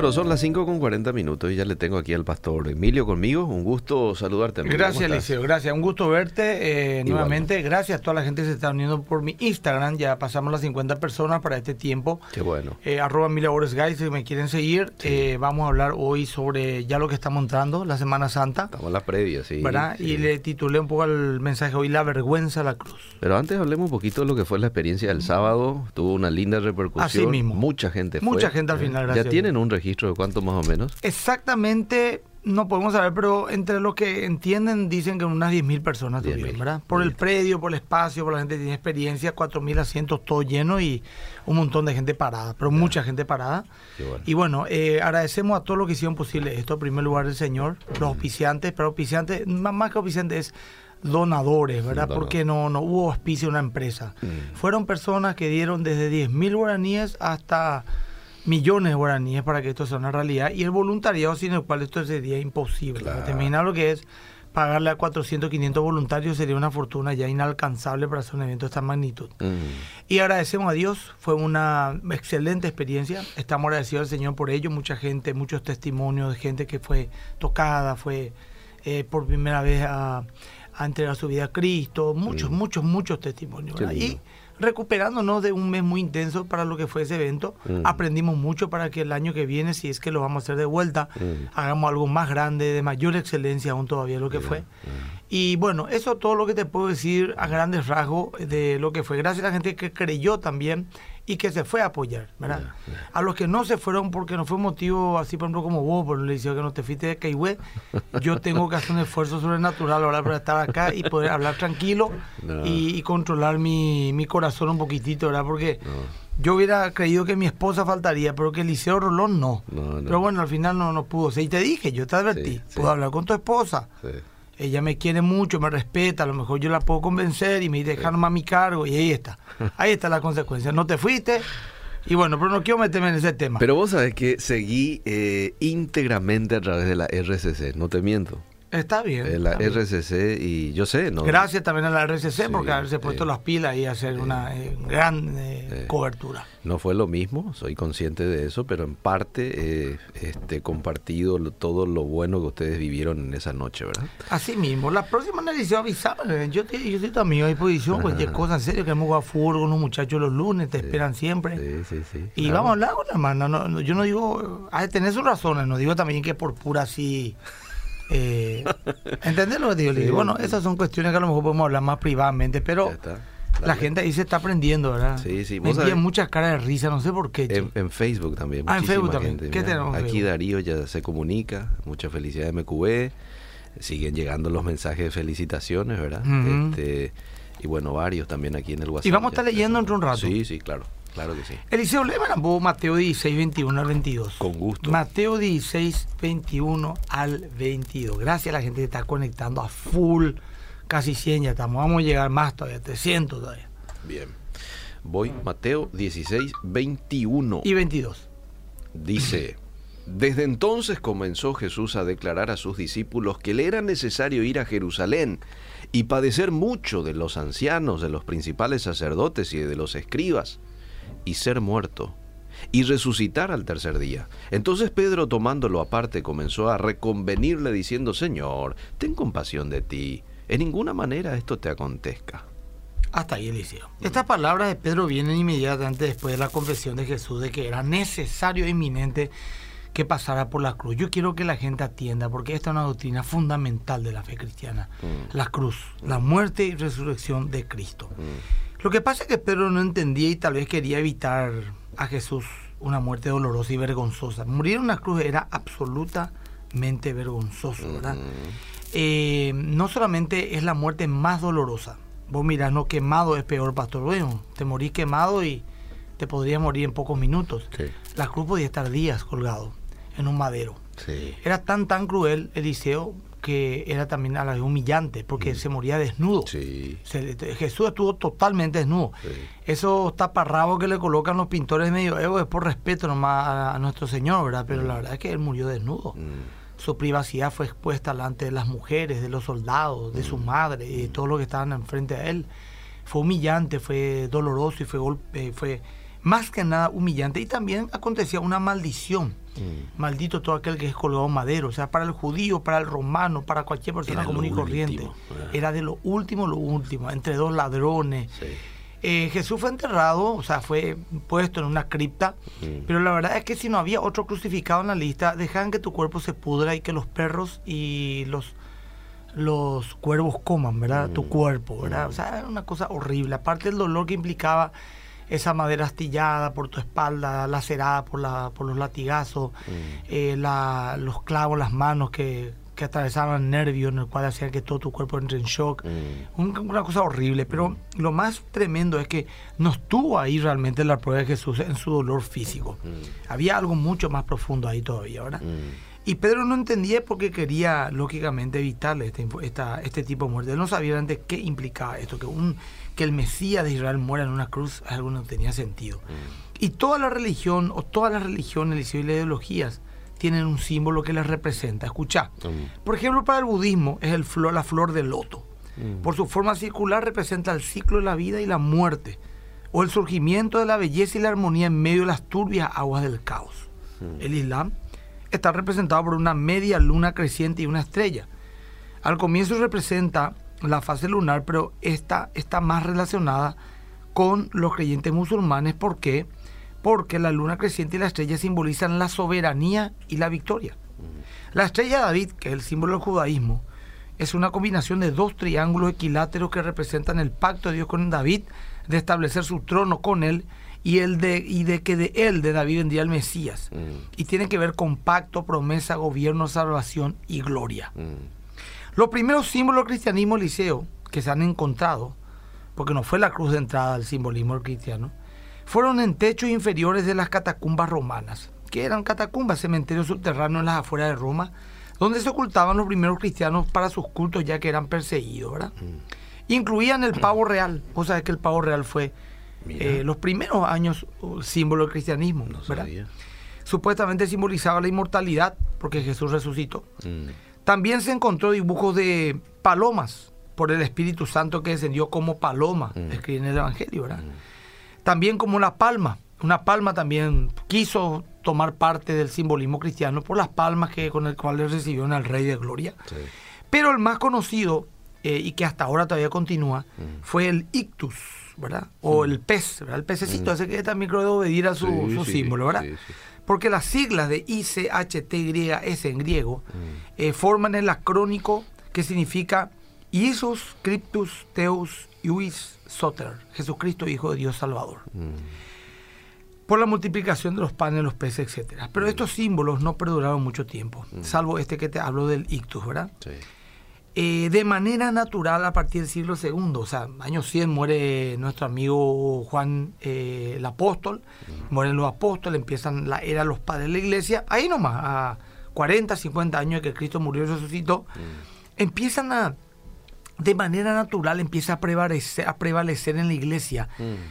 Bueno, son las 5 con 40 minutos y ya le tengo aquí al pastor Emilio conmigo. Un gusto saludarte. Emilio. Gracias, Liceo. Gracias. Un gusto verte eh, nuevamente. Gracias a toda la gente que se está uniendo por mi Instagram. Ya pasamos las 50 personas para este tiempo. Qué bueno. Eh, arroba Guys, si me quieren seguir. Eh, vamos a hablar hoy sobre ya lo que estamos entrando, la Semana Santa. Estamos en las previas, sí. ¿Verdad? sí. Y le titulé un poco el mensaje hoy, La vergüenza a la cruz. Pero antes hablemos un poquito de lo que fue la experiencia del sábado. Tuvo una linda repercusión. Así mismo. Mucha gente Mucha gente al final, gracias. ¿Ya tienen un registro de cuánto más o menos? Exactamente, no podemos saber, pero entre los que entienden dicen que unas 10.000 personas 10.000, tuvieron, ¿verdad? Por el predio, por el espacio, por la gente que tiene experiencia, 4.000 asientos todo lleno y un montón de gente parada, pero mucha gente parada. Bueno. Y bueno, eh, agradecemos a todos los que hicieron posible esto. En primer lugar, el Señor, los auspiciantes, pero auspiciantes, más, más que auspiciantes, es donadores, ¿verdad? Donador. Porque no, no hubo auspicio de una empresa. Mm. Fueron personas que dieron desde 10.000 guaraníes hasta millones de guaraníes para que esto sea una realidad. Y el voluntariado sin el cual esto sería imposible. Claro. ¿Te imaginas lo que es? Pagarle a 400, 500 voluntarios sería una fortuna ya inalcanzable para hacer un evento de esta magnitud. Mm. Y agradecemos a Dios, fue una excelente experiencia. Estamos agradecidos al Señor por ello. Mucha gente, muchos testimonios de gente que fue tocada, fue eh, por primera vez a, a entregar su vida a Cristo. Muchos, Mm. muchos, muchos testimonios. Y recuperándonos de un mes muy intenso para lo que fue ese evento, Mm. aprendimos mucho para que el año que viene, si es que lo vamos a hacer de vuelta, Mm. hagamos algo más grande, de mayor excelencia aún todavía lo que fue. mm. Y bueno, eso es todo lo que te puedo decir a grandes rasgos de lo que fue. Gracias a la gente que creyó también y que se fue a apoyar, ¿verdad? A los que no se fueron porque no fue motivo, así por ejemplo como vos, por le que no te fuiste de Caigüe, yo tengo que hacer un esfuerzo sobrenatural ahora para estar acá y poder hablar tranquilo No. y, y controlar mi, mi corazón un poquitito, ¿verdad? Porque No. yo hubiera creído que mi esposa faltaría, pero que Eliseo Rolón no. Pero bueno, al final no, no pudo ser. Y te dije, yo te advertí, Sí, sí. puedo hablar con tu esposa Sí. Ella me quiere mucho, me respeta, a lo mejor yo la puedo convencer y me dice, dejar más mi cargo y ahí está. Ahí está la consecuencia. No te fuiste y bueno, pero no quiero meterme en ese tema. Pero vos sabés que seguí eh, íntegramente a través de la RCC, no te miento. Está bien. Eh, la está bien. RCC y yo sé, ¿no? Gracias también a la RCC Sí, haberse puesto las pilas y hacer una eh, gran eh, cobertura. No fue lo mismo, soy consciente de eso, pero en parte eh, este, compartido lo- todo lo bueno que ustedes vivieron en esa noche, ¿verdad? Así mismo, la próxima análisis avisar. Yo, te- yo amigo a disposición, cualquier cosa, en serio, queremos jugar fútbol con los muchachos los lunes, te esperan siempre. Sí, sí, sí. Y claro. vamos a hablar con la hermana. No, no, yo no digo, hay que tener sus razones, no digo también que por pura así. Eh, ¿Entendés lo que te digo? Sí, Bueno, sí. esas son cuestiones que a lo mejor podemos hablar más privadamente, pero la gente ahí se está aprendiendo, ¿verdad? Sí, sí, Me muchas caras de risa, no sé por qué. En, en Facebook también. Ah, en Facebook también. gente, ¿Qué tenemos en Aquí Facebook? Darío ya se comunica. Mucha felicidad de MQB. Siguen llegando los mensajes de felicitaciones, ¿verdad? Este, y bueno, varios también aquí en el WhatsApp. Y vamos a estar leyendo entre un rato. Sí, sí, claro. Claro que sí. Eliseo, la voz Mateo 16, 21 al 22. Con gusto. Mateo 16, 21 al 22. Gracias a la gente que está conectando a full. Casi 100 ya estamos. Vamos a llegar más todavía, 300 todavía. Bien. Voy, Mateo 16, 21. Y 22. Dice, desde entonces comenzó Jesús a declarar a sus discípulos que le era necesario ir a Jerusalén y padecer mucho de los ancianos, de los principales sacerdotes y de los escribas, y ser muerto, y resucitar al tercer día. Entonces Pedro, tomándolo aparte, comenzó a reconvenirle diciendo, Señor, ten compasión de ti, en ninguna manera esto te acontezca. Hasta ahí, Eliseo. Estas palabras de Pedro vienen inmediatamente después de la confesión de Jesús de que era necesario e inminente que pasara por la cruz. Yo quiero que la gente atienda, porque esta es una doctrina fundamental de la fe cristiana. Mm. La cruz, la muerte y resurrección de Cristo. Mm. Lo que pasa es que Pedro no entendía y tal vez quería evitar a Jesús una muerte dolorosa y vergonzosa. Morir en una cruz era absolutamente vergonzoso, ¿verdad? Eh, no solamente es la muerte más dolorosa. Vos mirás, no quemado es peor, pastor. Bueno, te morís quemado y te podría morir en pocos minutos. Sí. La cruz podía estar días colgado en un madero. Sí. Era tan, tan cruel Eliseo que era también a la vez humillante porque se moría desnudo. Mm. Sí. Se- Jesús estuvo totalmente desnudo. Sí. Esos taparrabos que le colocan los pintores medioevos es por respeto nomás a, a nuestro Señor, ¿verdad? Pero la verdad es que él murió desnudo. Mm. Su privacidad fue expuesta delante de las mujeres, de los soldados, de su madre y de todos los que estaban enfrente a él. Fue humillante, fue doloroso y fue, golpe, fue más que nada humillante. Y también acontecía una maldición Mm. Maldito todo aquel que es colgado en madero. O sea, para el judío, para el romano, para cualquier persona común y corriente. Era de lo último, lo último, entre dos ladrones. Eh, Jesús fue enterrado, o sea, fue puesto en una cripta, mm. pero la verdad es que si no había otro crucificado en la lista, dejaban que tu cuerpo se pudra y que los perros y los los cuervos coman, ¿verdad? Tu mm. cuerpo, ¿verdad? O sea, era una cosa horrible. Aparte del dolor que implicaba esa madera astillada por tu espalda, lacerada por, la, por los latigazos, mm. eh, los clavos, las manos que, que atravesaban nervios, en el cual hacían que todo tu cuerpo entre en shock. Mm. una cosa horrible. Pero lo más tremendo es que no estuvo ahí realmente la prueba de Jesús en su dolor físico. Había algo mucho más profundo ahí todavía, ¿verdad? Y Pedro no entendía porque quería, lógicamente, evitarle este, esta, este tipo de muerte. Él no sabía antes qué implicaba esto, que, un, que el Mesías de Israel muera en una cruz, algo no tenía sentido. Mm. Y toda la religión, o todas las religiones y las ideologías, tienen un símbolo que les representa. Escucha, mm. por ejemplo, para el budismo es el flor, la flor del loto. Mm. Por su forma circular representa el ciclo de la vida y la muerte, o el surgimiento de la belleza y la armonía en medio de las turbias aguas del caos. El Islam está representado por una media luna creciente y una estrella. Al comienzo representa la fase lunar, pero esta está más relacionada con los creyentes musulmanes. ¿Por qué? Porque la luna creciente y la estrella simbolizan la soberanía y la victoria. La estrella de David, que es el símbolo del judaísmo, es una combinación de dos triángulos equiláteros que representan el pacto de Dios con David de establecer su trono con él y, el de, y de que de él, de David, vendría el Mesías. Mm. Y tiene que ver con pacto, promesa, gobierno, salvación y gloria. Mm. Los primeros símbolos del cristianismo liceo que se han encontrado, porque no fue la cruz de entrada del simbolismo del cristiano, fueron en techos inferiores de las catacumbas romanas, que eran catacumbas, cementerios subterráneos en las afueras de Roma, donde se ocultaban los primeros cristianos para sus cultos ya que eran perseguidos, ¿verdad? Mm. Incluían el pavo real, o sea que el pavo real fue eh, los primeros años símbolo del cristianismo, Supuestamente simbolizaba la inmortalidad porque Jesús resucitó. Mm. También se encontró dibujos de palomas por el Espíritu Santo que descendió como paloma, mm. escribe en el Evangelio, ¿verdad? Mm. También como la palma. Una palma también quiso tomar parte del simbolismo cristiano por las palmas que, con el cual le recibieron al Rey de Gloria. Pero el más conocido eh, y que hasta ahora todavía continúa fue el ictus ¿verdad? O el pez, ¿verdad? El pececito, ese que también creo de obedir a su, símbolo, ¿verdad? Porque las siglas de ICHTYS en griego eh, forman el acrónico que significa Isus Cryptus Teus Iuis Soter, Jesucristo, Hijo de Dios Salvador. Por la multiplicación de los panes, los peces, etc. Pero estos símbolos no perduraron mucho tiempo, salvo este que te hablo del ictus, ¿verdad? Sí. Eh, de manera natural a partir del siglo II. O sea, año 100 muere nuestro amigo Juan eh, el Apóstol, mueren los apóstoles, empiezan la era los padres de la iglesia. Ahí nomás, a 40, 50 años de que Cristo murió y resucitó, empiezan a, de manera natural, empieza a prevalecer, a prevalecer en la iglesia.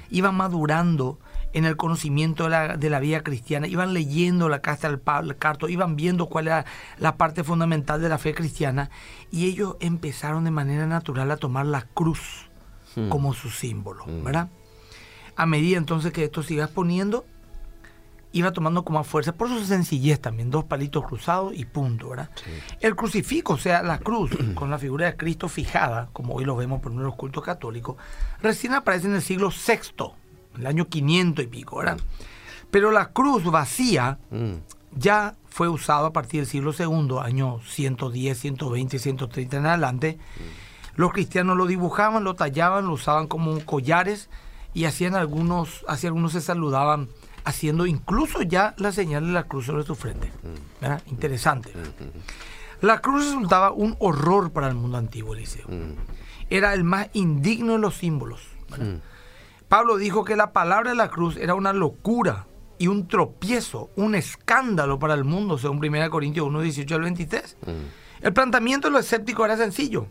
Iba madurando en el conocimiento de la, de la vida cristiana, iban leyendo la carta del Carto, iban viendo cuál era la parte fundamental de la fe cristiana y ellos empezaron de manera natural a tomar la cruz hmm. como su símbolo, hmm. ¿verdad? A medida entonces que esto se iba exponiendo, iba tomando como fuerza, por su sencillez también, dos palitos cruzados y punto, ¿verdad? El crucifijo, o sea, la cruz, con la figura de Cristo fijada, como hoy lo vemos por los cultos católicos, recién aparece en el siglo VI, el año 500 y pico, ¿verdad? Pero la cruz vacía mm. ya fue usada a partir del siglo II, año 110, 120, 130 en adelante. Mm. Los cristianos lo dibujaban, lo tallaban, lo usaban como collares y hacían algunos, así algunos se saludaban haciendo incluso ya la señal de la cruz sobre su frente. Mm. ¿verdad? Interesante. La cruz resultaba un horror para el mundo antiguo, Eliseo. Era el más indigno de los símbolos. ¿verdad? Pablo dijo que la palabra de la cruz era una locura y un tropiezo, un escándalo para el mundo, según 1 Corintios 1, 18 al 23. Mm. El planteamiento de los escépticos era sencillo.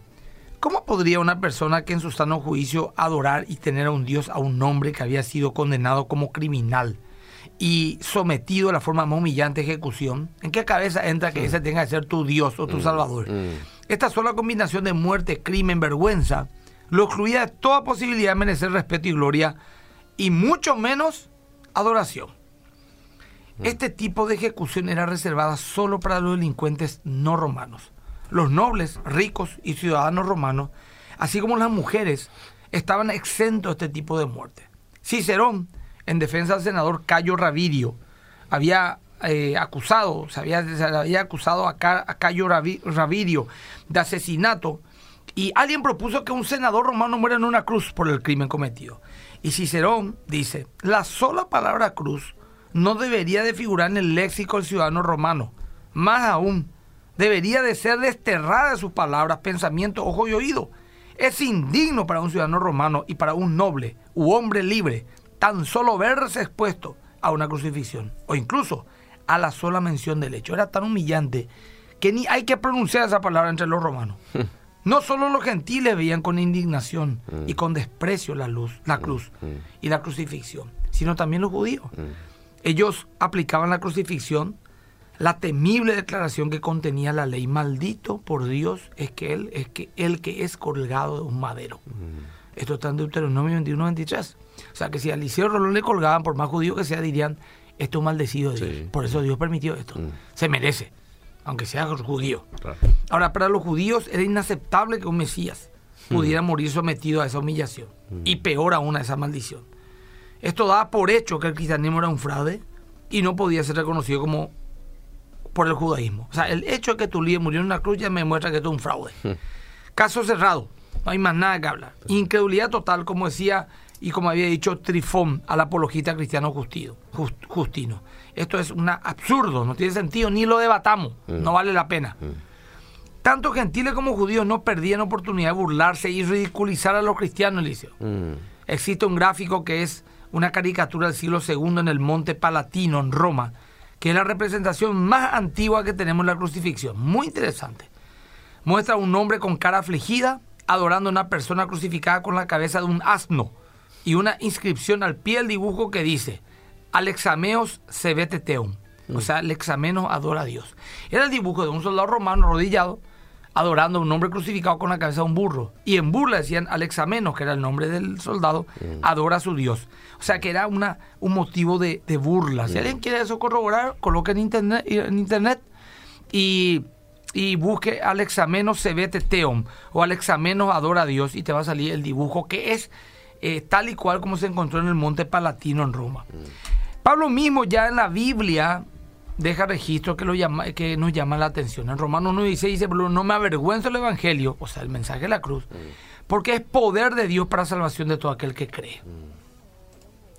¿Cómo podría una persona que en su sano juicio adorar y tener a un Dios, a un hombre que había sido condenado como criminal y sometido a la forma más humillante ejecución, ¿en qué cabeza entra que ese tenga que ser tu Dios o tu mm. Salvador? Mm. Esta sola combinación de muerte, crimen, vergüenza, lo excluía de toda posibilidad de merecer respeto y gloria, y mucho menos adoración. Este tipo de ejecución era reservada solo para los delincuentes no romanos. Los nobles, ricos y ciudadanos romanos, así como las mujeres, estaban exentos de este tipo de muerte. Cicerón, en defensa del senador Cayo Ravidio, había eh, acusado, se había, había acusado a, Cayo Ravidio de asesinato y alguien propuso que un senador romano muera en una cruz por el crimen cometido. Y Cicerón dice, la sola palabra cruz no debería de figurar en el léxico del ciudadano romano. Más aún, debería de ser desterrada de sus palabras, pensamiento, ojo y oído. Es indigno para un ciudadano romano y para un noble u hombre libre tan solo verse expuesto a una crucifixión o incluso a la sola mención del hecho. Era tan humillante que ni hay que pronunciar esa palabra entre los romanos. No solo los gentiles veían con indignación y con desprecio la luz, la cruz y la crucifixión, sino también los judíos. Ellos aplicaban la crucifixión, la temible declaración que contenía la ley, maldito por Dios es que él es que el que es colgado de un madero. Esto está en Deuteronomio 21, 23. O sea que si a Eliseo Rolón le colgaban, por más judío que sea, dirían, esto es maldecido de Dios. Por eso Dios permitió esto. Mm. Se merece, aunque sea judío. Ahora, para los judíos era inaceptable que un Mesías mm. pudiera morir sometido a esa humillación. Mm. Y peor aún a esa maldición. Esto daba por hecho que el cristianismo era un fraude y no podía ser reconocido como por el judaísmo. O sea, el hecho de que tu líder murió en una cruz ya me muestra que esto es un fraude. Caso cerrado. No hay más nada que hablar. Incredulidad total, como decía y como había dicho Trifón al apologista cristiano Justino. Justino. Esto es un absurdo, no tiene sentido, ni lo debatamos, mm. no vale la pena. Mm. Tanto gentiles como judíos no perdían oportunidad de burlarse y ridiculizar a los cristianos, Eliseo. Mm. Existe un gráfico que es una caricatura del siglo II en el Monte Palatino, en Roma, que es la representación más antigua que tenemos en la crucifixión. Muy interesante. Muestra a un hombre con cara afligida, adorando a una persona crucificada con la cabeza de un asno y una inscripción al pie del dibujo que dice Alexameos Sebeteteum. O sea, Alexamenos adora a Dios. Era el dibujo de un soldado romano arrodillado adorando a un hombre crucificado con la cabeza de un burro. Y en burla decían Alexamenos, que era el nombre del soldado, mm. adora a su Dios. O sea que era una, un motivo de, burla. Si mm. alguien quiere eso corroborar, coloque en internet, en internet y, y busque Alexamenos Sebeteteum o Alexamenos adora a Dios y te va a salir el dibujo que es eh, tal y cual como se encontró en el Monte Palatino en Roma. Pablo mismo ya en la Biblia deja registro que, lo llama, que nos llama la atención. En Romanos 1 dice, dice, no me avergüenzo el Evangelio, o sea, el mensaje de la cruz, porque es poder de Dios para salvación de todo aquel que cree.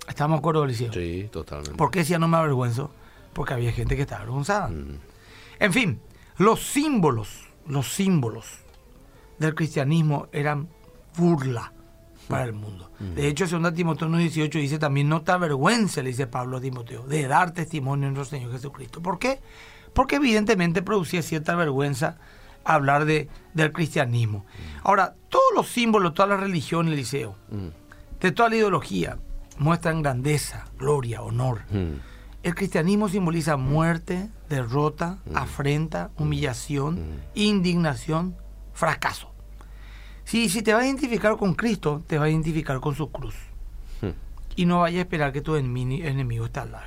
¿Estamos de acuerdo, Eliseo? Sí, totalmente. ¿Por qué decía no me avergüenzo? Porque había gente que estaba avergonzada. En fin, los símbolos, los símbolos del cristianismo eran burla para el mundo. De hecho, 2 Timoteo 1.18 dice también, no te avergüences, le dice Pablo a Timoteo, de dar testimonio en nuestro Señor Jesucristo. ¿Por qué? Porque evidentemente producía cierta vergüenza hablar de, del cristianismo. Ahora, todos los símbolos, todas las religiones, Eliseo, de toda la ideología, muestran grandeza, gloria, honor. El cristianismo simboliza muerte, derrota, afrenta, humillación, indignación, fracaso. Si, si te vas a identificar con Cristo, te vas a identificar con su cruz. Hmm. Y no vayas a esperar que tu enemigo esté al lado.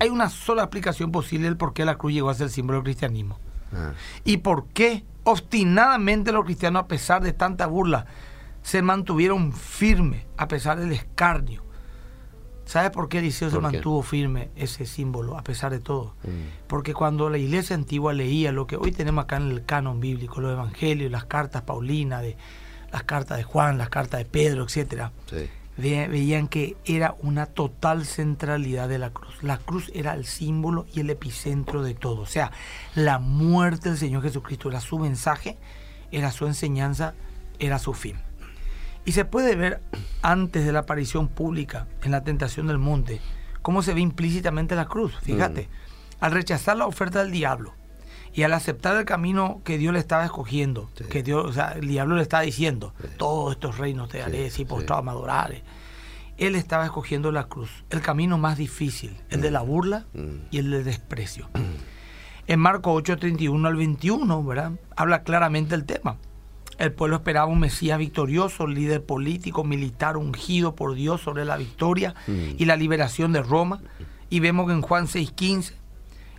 Hay una sola explicación posible del por qué la cruz llegó a ser símbolo del cristianismo. Ah. Y por qué obstinadamente los cristianos, a pesar de tanta burla, se mantuvieron firmes a pesar del escarnio, ¿Sabes por qué Eliseo se mantuvo firme ese símbolo a pesar de todo? Mm. Porque cuando la iglesia antigua leía lo que hoy tenemos acá en el canon bíblico, los evangelios, las cartas Paulinas, de, las cartas de Juan, las cartas de Pedro, etcétera, veían que era una total centralidad de la cruz. La cruz era el símbolo y el epicentro de todo. O sea, la muerte del Señor Jesucristo era su mensaje, era su enseñanza, era su fin. Y se puede ver antes de la aparición pública en la tentación del monte cómo se ve implícitamente la cruz. Fíjate, mm. al rechazar la oferta del diablo y al aceptar el camino que Dios le estaba escogiendo, que Dios, o sea, el diablo le estaba diciendo, todos estos reinos te haré, si postrado me adoraré. Él estaba escogiendo la cruz, el camino más difícil, el de la mm. burla mm. y el del desprecio. En Marco 8, 31 al 21, ¿verdad? Habla claramente el tema. El pueblo esperaba un Mesías victorioso, líder político, militar ungido por Dios sobre la victoria y la liberación de Roma. y vemos que en Juan 6.15,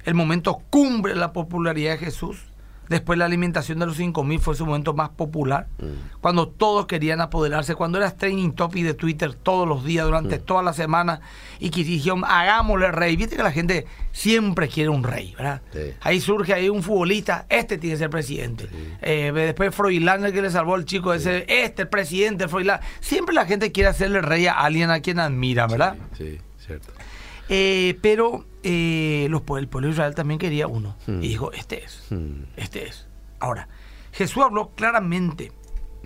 el momento cumbre la popularidad de Jesús, Después la alimentación de los 5.000 fue su momento más popular, mm. cuando todos querían apoderarse, cuando era training topic de Twitter todos los días, durante mm. toda la semana, y que dijeron, hagámosle rey. Viste que la gente siempre quiere un rey, ¿verdad? Ahí surge ahí un futbolista, este tiene que ser presidente. Eh, después Froilán, el que le salvó al chico ese, este, el presidente, Froilán. Siempre la gente quiere hacerle rey a alguien a quien admira, ¿verdad? Sí, cierto. Eh, pero eh, los, el pueblo de Israel también quería uno. Hmm. Y dijo, este es, hmm. este es. Ahora, Jesús habló claramente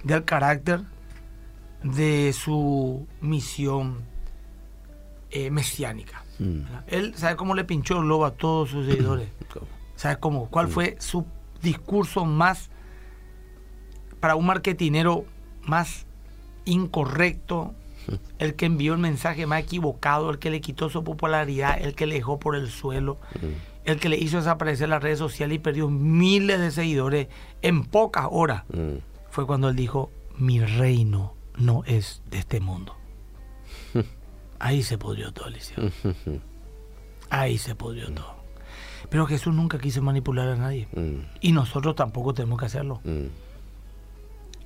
del carácter de su misión eh, mesiánica. Hmm. Él sabe cómo le pinchó el lobo a todos sus seguidores. ¿Sabe cómo? ¿Cuál fue su discurso más, para un marketinero, más incorrecto, el que envió el mensaje más equivocado, el que le quitó su popularidad, el que le dejó por el suelo, mm. el que le hizo desaparecer las redes sociales y perdió miles de seguidores en pocas horas, mm. fue cuando él dijo, mi reino no es de este mundo. Ahí se pudrió todo, Eliseo. Ahí se pudrió mm. todo. Pero Jesús nunca quiso manipular a nadie. Y nosotros tampoco tenemos que hacerlo.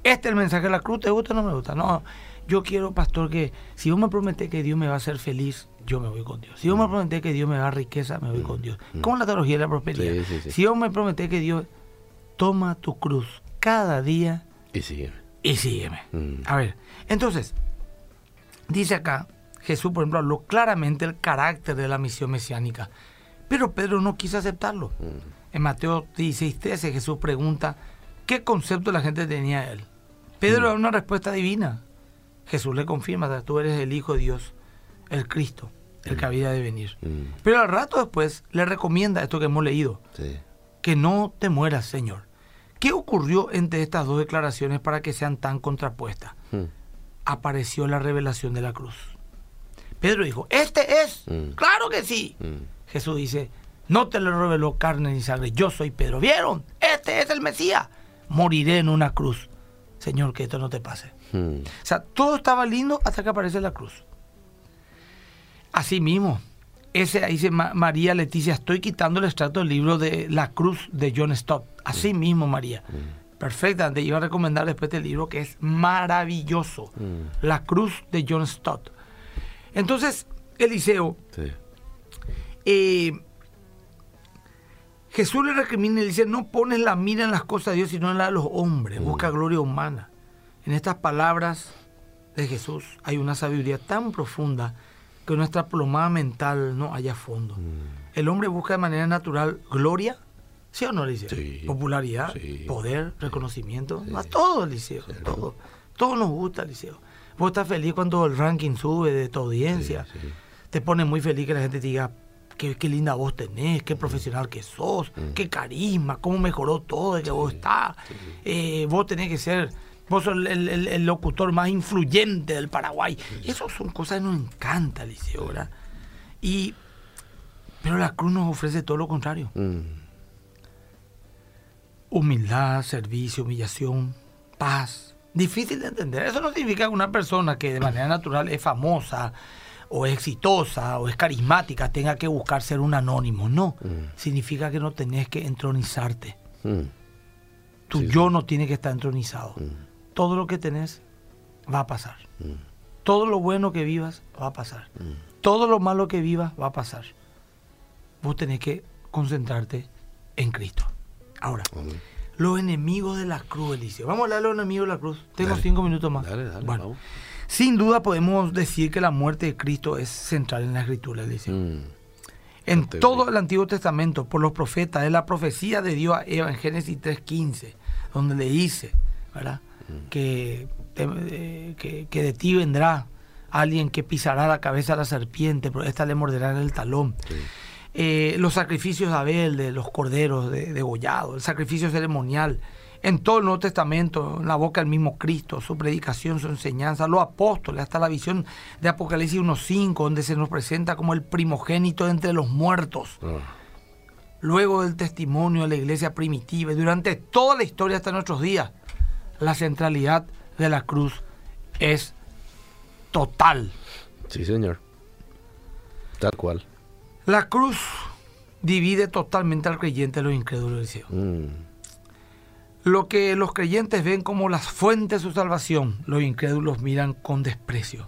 Este es el mensaje de la cruz, ¿te gusta o no me gusta? No, yo quiero, pastor, que si vos me prometés que Dios me va a hacer feliz, yo me voy con Dios. Si vos me mm. prometés que Dios me va a dar riqueza, me voy con Dios. Mm. ¿Cómo la teología de la prosperidad. Si vos me prometés que Dios toma tu cruz cada día y sígueme. Y sígueme. Mm. A ver, entonces, dice acá, Jesús, por ejemplo, habló claramente el carácter de la misión mesiánica. Pero Pedro no quiso aceptarlo. En Mateo 16, 13, Jesús pregunta qué concepto la gente tenía de él. Pedro da una respuesta divina. Jesús le confirma, tú eres el Hijo de Dios, el Cristo, el que había de venir. Mm. Pero al rato después le recomienda esto que hemos leído, que no te mueras, Señor. ¿Qué ocurrió entre estas dos declaraciones para que sean tan contrapuestas? Mm. Apareció la revelación de la cruz. Pedro dijo, este es, mm. claro que sí. Jesús dice, no te lo reveló carne ni sangre, yo soy Pedro. ¿Vieron? Este es el Mesías. Moriré en una cruz. Señor, que esto no te pase. Hmm. O sea, todo estaba lindo hasta que aparece la cruz. Así mismo, ese dice María Leticia, estoy quitando el extracto del libro de La Cruz de John Stott. Así hmm. mismo, María. Hmm. Perfecta, te iba a recomendar después este libro que es maravilloso. La Cruz de John Stott. Entonces, Eliseo, eh, Jesús le recrimina y le dice, no pones la mira en las cosas de Dios, sino en la de los hombres. Busca gloria humana. En estas palabras de Jesús hay una sabiduría tan profunda que nuestra plomada mental no haya fondo. Mm. El hombre busca de manera natural gloria, ¿sí o no, Liceo? Popularidad, poder, reconocimiento, a todo, Liceo, todo. Todo nos gusta, Liceo. Vos estás feliz cuando el ranking sube de tu audiencia. Te pone muy feliz que la gente te diga, qué, linda voz tenés, qué profesional que sos, mm. qué carisma, cómo mejoró todo de que vos estás. Eh, vos tenés que ser Vos sos el, locutor más influyente del Paraguay. Esas son cosas que nos encanta, Liceo, ¿verdad? Y, pero la cruz nos ofrece todo lo contrario. Mm. Humildad, servicio, humillación, paz. Difícil de entender. Eso no significa que una persona que de manera natural es famosa o es exitosa o es carismática tenga que buscar ser un anónimo. No. Mm. Significa que no tenés que entronizarte. Mm. Tu yo no tiene que estar entronizado todo lo que tenés va a pasar. Mm. Todo lo bueno que vivas va a pasar. Mm. Todo lo malo que vivas va a pasar. Vos tenés que concentrarte en Cristo. Ahora, los enemigos de la cruz, Eliseo. Vamos a hablar de los enemigos de la cruz. Tengo cinco minutos más. Dale, dale, bueno, sin duda podemos decir que la muerte de Cristo es central en la escritura, Eliseo. Mm. En todo el Antiguo Testamento, por los profetas, es la profecía de Dios en Génesis 3.15, donde le dice, ¿verdad? Que, que, de ti vendrá alguien que pisará la cabeza a la serpiente, pero esta le morderá en el talón. Eh, los sacrificios de Abel, de los corderos de, degollados, el sacrificio ceremonial, en todo el Nuevo Testamento, en la boca del mismo Cristo, su predicación, su enseñanza, los apóstoles, hasta la visión de Apocalipsis 1.5, donde se nos presenta como el primogénito entre los muertos. Ah. Luego del testimonio de la iglesia primitiva y durante toda la historia hasta nuestros días, la centralidad de la cruz es total. Sí, señor. Tal cual. La cruz divide totalmente al creyente de los incrédulos, Eliseo. Mm. Lo que los creyentes ven como las fuentes de su salvación, los incrédulos miran con desprecio.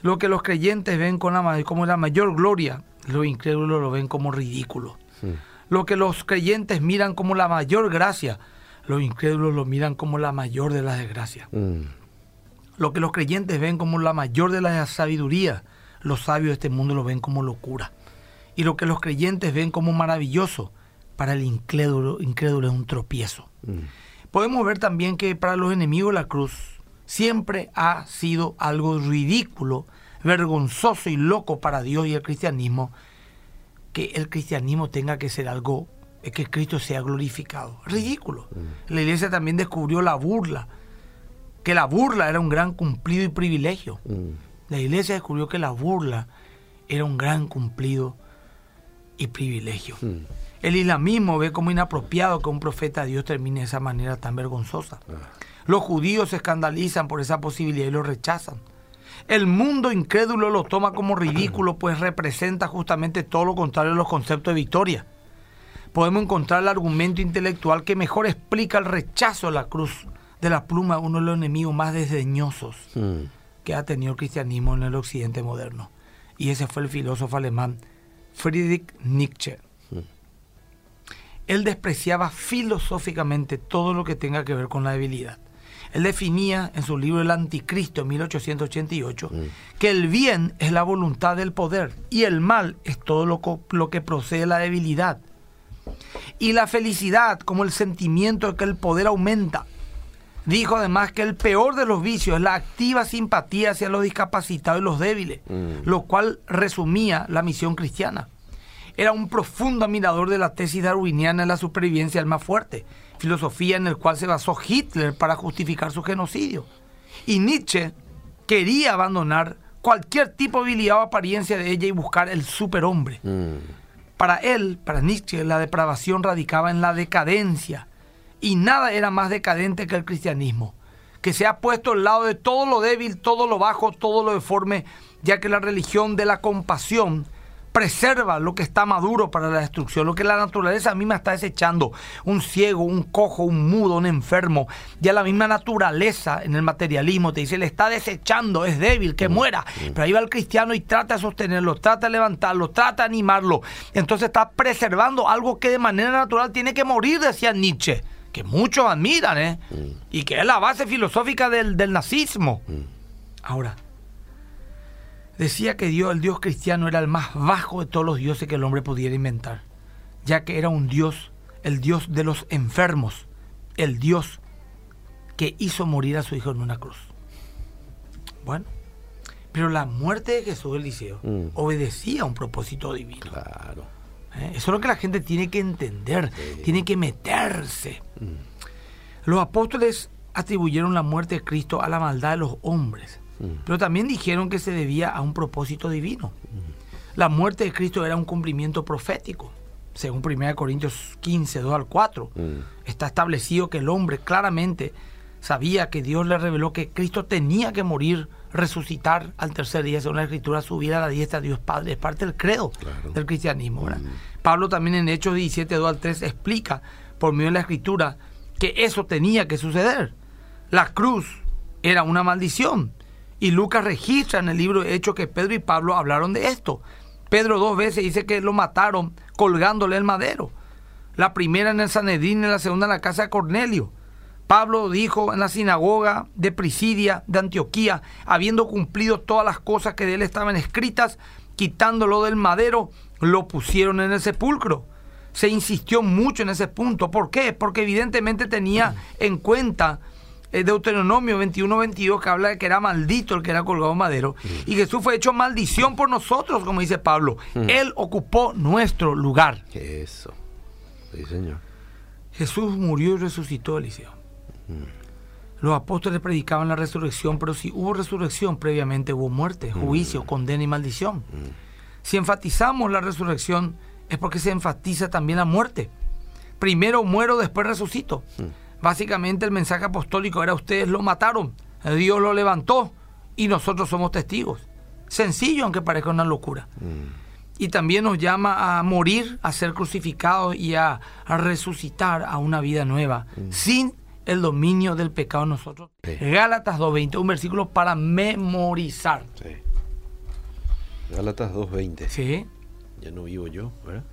Lo que los creyentes ven con la como la mayor gloria, los incrédulos lo ven como ridículo. Mm. Lo que los creyentes miran como la mayor gracia, los incrédulos lo miran como la mayor de las desgracias. Mm. Lo que los creyentes ven como la mayor de la sabiduría, los sabios de este mundo lo ven como locura. Y lo que los creyentes ven como maravilloso, para el incrédulo, incrédulo es un tropiezo. Mm. Podemos ver también que para los enemigos la cruz siempre ha sido algo ridículo, vergonzoso y loco para Dios y el cristianismo, que el cristianismo tenga que ser algo, eh, que Cristo sea glorificado. Ridículo. La iglesia también descubrió la burla, que la burla era un gran cumplido y privilegio. Mm. La iglesia descubrió que la burla era un gran cumplido y privilegio. Mm. El islamismo ve como inapropiado que un profeta de Dios termine de esa manera tan vergonzosa. Ah. Los judíos se escandalizan por esa posibilidad y lo rechazan. El mundo incrédulo lo toma como ridículo, pues representa justamente todo lo contrario a los conceptos de victoria. Podemos encontrar el argumento intelectual que mejor explica el rechazo a la cruz de la pluma uno de los enemigos más desdeñosos Mm. que ha tenido el cristianismo en el occidente moderno. Y ese fue el filósofo alemán Friedrich Nietzsche. Él despreciaba filosóficamente todo lo que tenga que ver con la debilidad. Él definía en su libro El Anticristo en 1888 que el bien es la voluntad del poder y el mal es todo lo, lo que procede de la debilidad. Y la felicidad como el sentimiento de que el poder aumenta. Dijo además que el peor de los vicios es la activa simpatía hacia los discapacitados y los débiles, Mm. lo cual resumía la misión cristiana. Era un profundo admirador de la tesis darwiniana de la supervivencia del más fuerte, filosofía en la cual se basó Hitler para justificar su genocidio. Y Nietzsche quería abandonar cualquier tipo de habilidad o apariencia de ella y buscar el superhombre. Mm. Para él, para Nietzsche, la depravación radicaba en la decadencia. Y nada era más decadente que el cristianismo, que se ha puesto al lado de todo lo débil, todo lo bajo, todo lo deforme, ya que la religión de la compasión preserva lo que está maduro para la destrucción, lo que la naturaleza misma está desechando. Un ciego, un cojo, un mudo, un enfermo. Ya la misma naturaleza en el materialismo te dice, le está desechando, es débil, que muera. Pero ahí va el cristiano y trata de sostenerlo, trata de levantarlo, trata de animarlo. Entonces está preservando algo que de manera natural tiene que morir, decía Nietzsche, que muchos admiran, ¿eh? Y que es la base filosófica del, del nazismo. Ahora, decía que Dios, el Dios cristiano era el más bajo de todos los dioses que el hombre pudiera inventar, ya que era un Dios, el Dios de los enfermos, el Dios que hizo morir a su hijo en una cruz. Bueno, pero la muerte de Jesús, Eliseo, Mm. obedecía a un propósito divino. Claro. ¿eh? Eso es lo que la gente tiene que entender, tiene que meterse. Los apóstoles atribuyeron la muerte de Cristo a la maldad de los hombres, pero también dijeron que se debía a un propósito divino. La muerte de Cristo era un cumplimiento profético. Según 1 Corintios 15, 2 al 4, Mm. está establecido que el hombre claramente sabía que Dios le reveló que Cristo tenía que morir, resucitar al tercer día, según la Escritura, subir a la diestra de Dios Padre. Es parte del credo Claro. del cristianismo. ¿verdad? Pablo también en Hechos 17, 2 al 3 explica por medio de la Escritura que eso tenía que suceder. La cruz era una maldición. Y Lucas registra en el libro de Hechos que Pedro y Pablo hablaron de esto. Pedro dos veces dice que lo mataron colgándole el madero. La primera en el Sanedrín y la segunda en la casa de Cornelio. Pablo dijo en la sinagoga de Prisidia de Antioquía, habiendo cumplido todas las cosas que de él estaban escritas, quitándolo del madero, lo pusieron en el sepulcro. Se insistió mucho en ese punto. ¿Por qué? Porque evidentemente tenía en cuenta Deuteronomio 21-22 que habla de que era maldito el que era colgado madero. Y Jesús fue hecho maldición por nosotros, como dice Pablo. Él ocupó nuestro lugar. Eso. Sí, señor. Jesús murió y resucitó, Eliseo. Los apóstoles predicaban la resurrección, pero si hubo resurrección, previamente hubo muerte, juicio, condena y maldición. Si enfatizamos la resurrección, es porque se enfatiza también la muerte. Primero muero, después resucito. Básicamente el mensaje apostólico era ustedes lo mataron, Dios lo levantó y nosotros somos testigos. Sencillo, aunque parezca una locura. y también nos llama a morir, a ser crucificados y a, a resucitar a una vida nueva, sin el dominio del pecado en nosotros. Sí. Gálatas 2.20, un versículo para memorizar. Sí. Gálatas 2.20. ¿Sí? Ya no vivo yo, ¿verdad?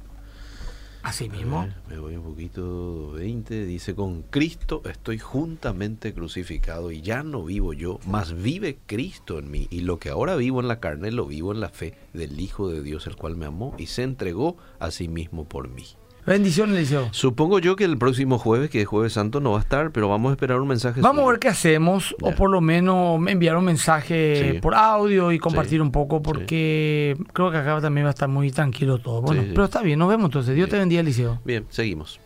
Así mismo. ver, me voy un poquito, 20, dice, con Cristo estoy juntamente crucificado y ya no vivo yo, mas vive Cristo en mí. Y lo que ahora vivo en la carne, lo vivo en la fe del Hijo de Dios, el cual me amó y se entregó a sí mismo por mí. Bendiciones, Eliseo. Supongo yo que el próximo jueves, que es jueves santo, no va a estar, pero vamos a esperar un mensaje. Vamos a ver qué hacemos, o por lo menos enviar un mensaje Sí. por audio y compartir Sí. un poco, porque creo que acá también va a estar muy tranquilo todo. Bueno, pero está bien, nos vemos entonces. Dios te bendiga, Eliseo. Bien, seguimos.